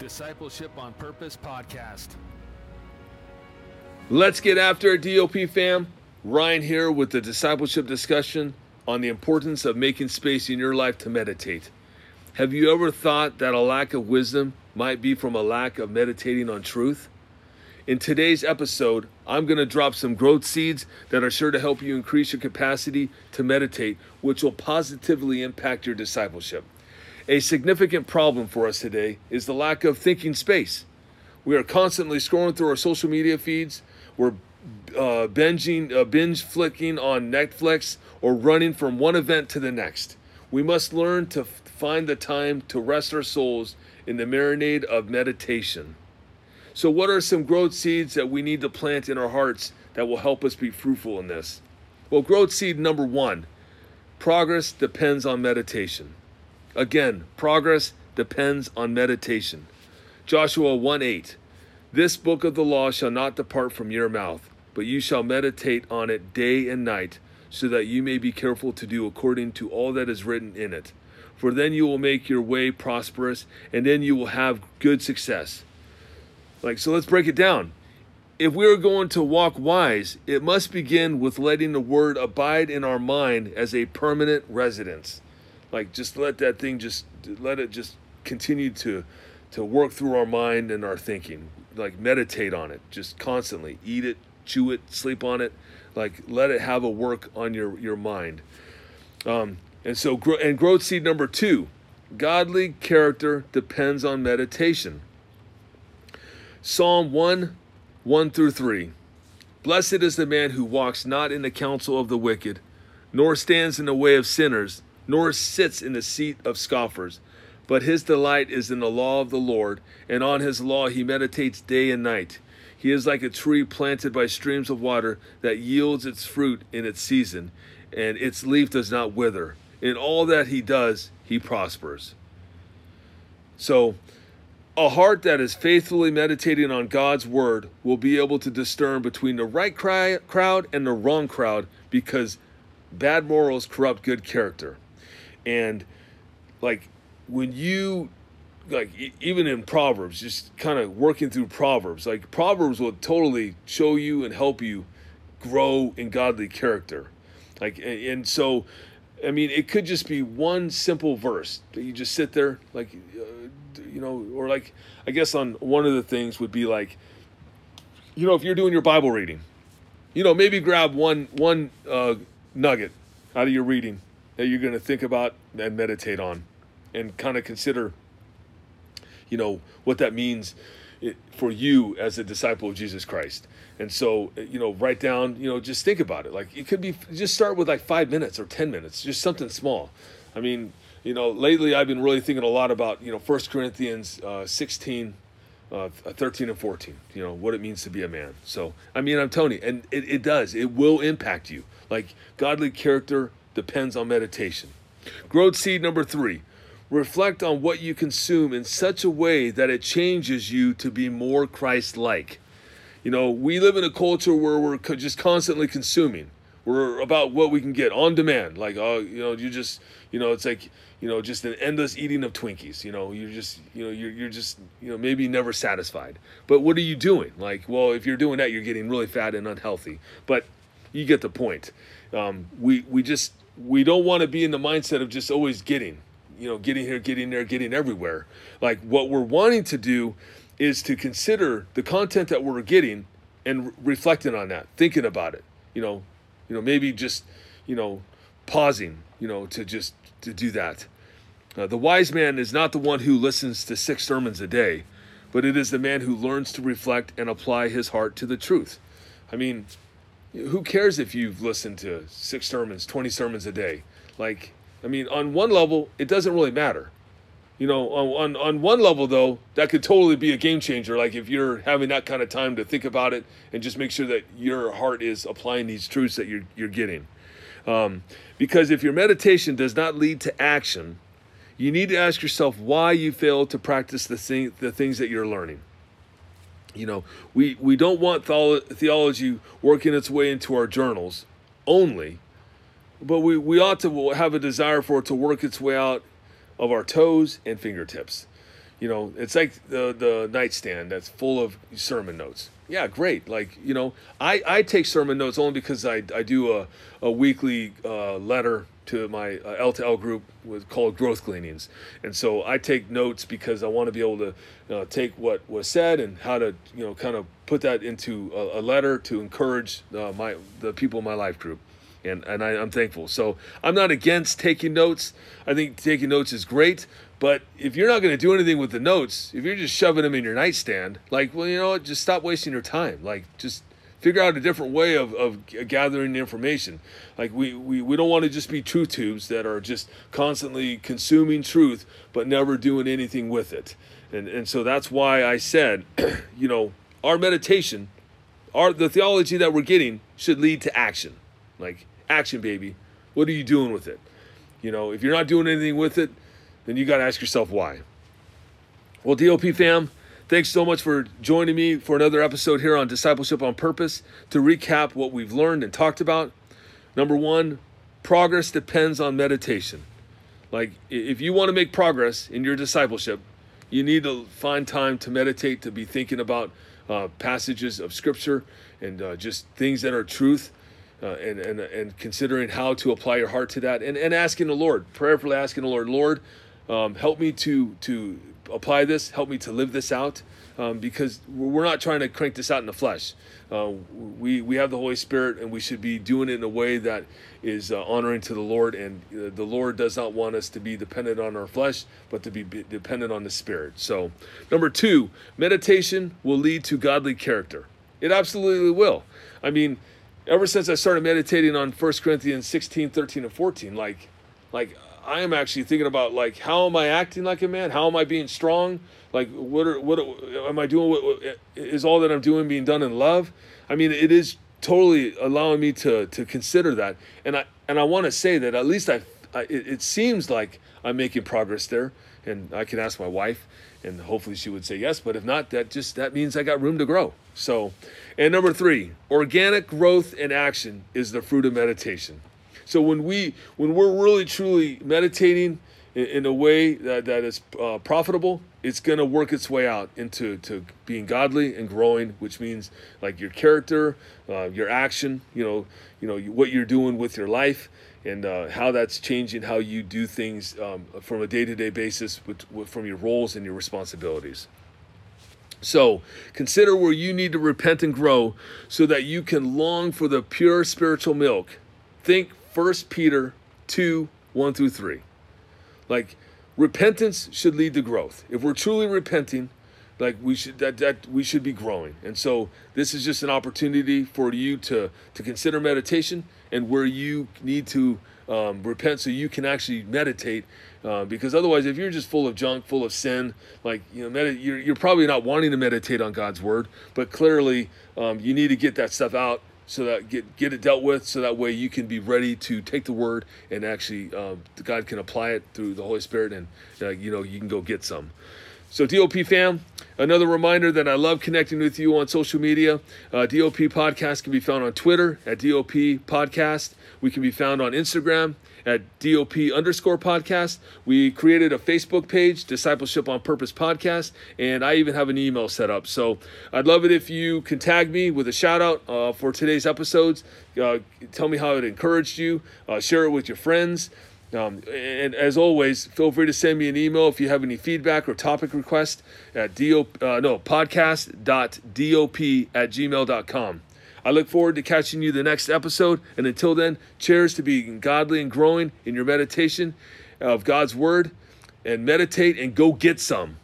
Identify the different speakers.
Speaker 1: Discipleship on Purpose podcast.
Speaker 2: Let's get after it, DOP fam. Ryan here with the discipleship discussion on the importance of making space in your life to meditate. Have you ever thought that a lack of wisdom might be from a lack of meditating on truth? In today's episode, I'm going to drop some growth seeds that are sure to help you increase your capacity to meditate, which will positively impact your discipleship. A significant problem for us today is the lack of thinking space. We are constantly scrolling through our social media feeds. We're uh, binging, uh, binge flicking on Netflix, or running from one event to the next. We must learn to f- find the time to rest our souls in the marinade of meditation. So, what are some growth seeds that we need to plant in our hearts that will help us be fruitful in this? Well, growth seed number one progress depends on meditation. Again, progress depends on meditation. Joshua 1 8. This book of the law shall not depart from your mouth, but you shall meditate on it day and night, so that you may be careful to do according to all that is written in it. For then you will make your way prosperous, and then you will have good success. Like, so let's break it down. If we are going to walk wise, it must begin with letting the word abide in our mind as a permanent residence. Like, just let that thing just let it just continue to to work through our mind and our thinking. Like, meditate on it, just constantly. Eat it, chew it, sleep on it. Like, let it have a work on your your mind. Um, and so, and growth seed number two, godly character depends on meditation. Psalm 1 1 through 3. Blessed is the man who walks not in the counsel of the wicked, nor stands in the way of sinners, nor sits in the seat of scoffers. But his delight is in the law of the Lord, and on his law he meditates day and night. He is like a tree planted by streams of water that yields its fruit in its season, and its leaf does not wither. In all that he does, he prospers. So, a heart that is faithfully meditating on God's word will be able to discern between the right cry, crowd and the wrong crowd because bad morals corrupt good character. And like when you like even in proverbs just kind of working through proverbs like proverbs will totally show you and help you grow in godly character. Like and, and so i mean it could just be one simple verse that you just sit there like uh, you know or like i guess on one of the things would be like you know if you're doing your bible reading you know maybe grab one one uh, nugget out of your reading that you're going to think about and meditate on and kind of consider you know what that means for you as a disciple of Jesus Christ. And so, you know, write down, you know, just think about it. Like it could be just start with like 5 minutes or 10 minutes, just something small. I mean, you know, lately I've been really thinking a lot about, you know, 1 Corinthians uh, 16 uh, 13 and 14, you know, what it means to be a man. So, I mean, I'm telling you, and it, it does, it will impact you. Like, godly character depends on meditation. Growth seed number three reflect on what you consume in such a way that it changes you to be more Christ like. You know, we live in a culture where we're co- just constantly consuming. We're about what we can get on demand. Like, oh, you know, you just, you know, it's like, you know, just an endless eating of Twinkies. You know, you're just, you know, you're, you're just, you know, maybe never satisfied. But what are you doing? Like, well, if you're doing that, you're getting really fat and unhealthy. But you get the point. Um, we, we just, we don't want to be in the mindset of just always getting, you know, getting here, getting there, getting everywhere. Like, what we're wanting to do is to consider the content that we're getting and re- reflecting on that, thinking about it. You know, you know, maybe just, you know, pausing, you know, to just to do that. Uh, the wise man is not the one who listens to six sermons a day, but it is the man who learns to reflect and apply his heart to the truth. I mean, who cares if you've listened to six sermons, 20 sermons a day? Like, I mean, on one level, it doesn't really matter. You know, on, on, on one level, though, that could totally be a game changer. Like, if you're having that kind of time to think about it and just make sure that your heart is applying these truths that you're, you're getting. Um, because if your meditation does not lead to action, you need to ask yourself why you fail to practice the, thing, the things that you're learning. You know, we, we don't want theology working its way into our journals only, but we, we ought to have a desire for it to work its way out of our toes and fingertips. You know, it's like the the nightstand that's full of sermon notes. Yeah, great. Like you know, I I take sermon notes only because I I do a a weekly uh, letter to my uh, L to L group with called Growth Gleanings, and so I take notes because I want to be able to uh, take what was said and how to you know kind of put that into a, a letter to encourage uh, my the people in my life group and and I, am thankful. So I'm not against taking notes. I think taking notes is great. But if you're not going to do anything with the notes, if you're just shoving them in your nightstand, like well, you know, what, just stop wasting your time. Like just figure out a different way of, of gathering information. Like we, we, we don't want to just be truth tubes that are just constantly consuming truth but never doing anything with it. And and so that's why I said, you know, our meditation, our the theology that we're getting should lead to action. Like action, baby. What are you doing with it? You know, if you're not doing anything with it, then you got to ask yourself why. Well, DOP fam, thanks so much for joining me for another episode here on Discipleship on Purpose. To recap what we've learned and talked about, number one, progress depends on meditation. Like, if you want to make progress in your discipleship, you need to find time to meditate, to be thinking about uh, passages of Scripture and uh, just things that are truth uh, and, and, and considering how to apply your heart to that and, and asking the Lord, prayerfully asking the Lord, Lord, um, help me to, to apply this, help me to live this out. Um, because we're not trying to crank this out in the flesh. Uh, we we have the Holy Spirit, and we should be doing it in a way that is uh, honoring to the Lord. And uh, the Lord does not want us to be dependent on our flesh, but to be dependent on the Spirit. So, number two, meditation will lead to godly character. It absolutely will. I mean, ever since I started meditating on 1 Corinthians 16, 13, and 14, like, like I am actually thinking about like how am I acting like a man? How am I being strong? Like what are what are, am I doing? What, what, is all that I'm doing being done in love? I mean, it is totally allowing me to to consider that, and I and I want to say that at least I, I it, it seems like I'm making progress there, and I can ask my wife, and hopefully she would say yes. But if not, that just that means I got room to grow. So, and number three, organic growth and action is the fruit of meditation. So when we when we're really truly meditating in, in a way that, that is uh, profitable, it's to work its way out into to being godly and growing, which means like your character, uh, your action, you know, you know what you're doing with your life, and uh, how that's changing how you do things um, from a day-to-day basis with, with, from your roles and your responsibilities. So consider where you need to repent and grow so that you can long for the pure spiritual milk. Think 1 Peter 2 1 through 3. Like, repentance should lead to growth. If we're truly repenting, like we should that, that we should be growing and so this is just an opportunity for you to to consider meditation and where you need to um, repent so you can actually meditate uh, because otherwise if you're just full of junk full of sin like you know med- you're, you're probably not wanting to meditate on god's word but clearly um, you need to get that stuff out so that get get it dealt with so that way you can be ready to take the word and actually um, god can apply it through the holy spirit and uh, you know you can go get some so dop fam another reminder that i love connecting with you on social media uh, dop podcast can be found on twitter at dop podcast we can be found on instagram at DOP underscore podcast. We created a Facebook page, Discipleship on Purpose podcast, and I even have an email set up. So I'd love it if you can tag me with a shout out uh, for today's episodes. Uh, tell me how it encouraged you, uh, share it with your friends. Um, and as always, feel free to send me an email if you have any feedback or topic request at do, uh, no, podcast.dop at gmail.com. I look forward to catching you the next episode. And until then, cheers to being godly and growing in your meditation of God's word. And meditate and go get some.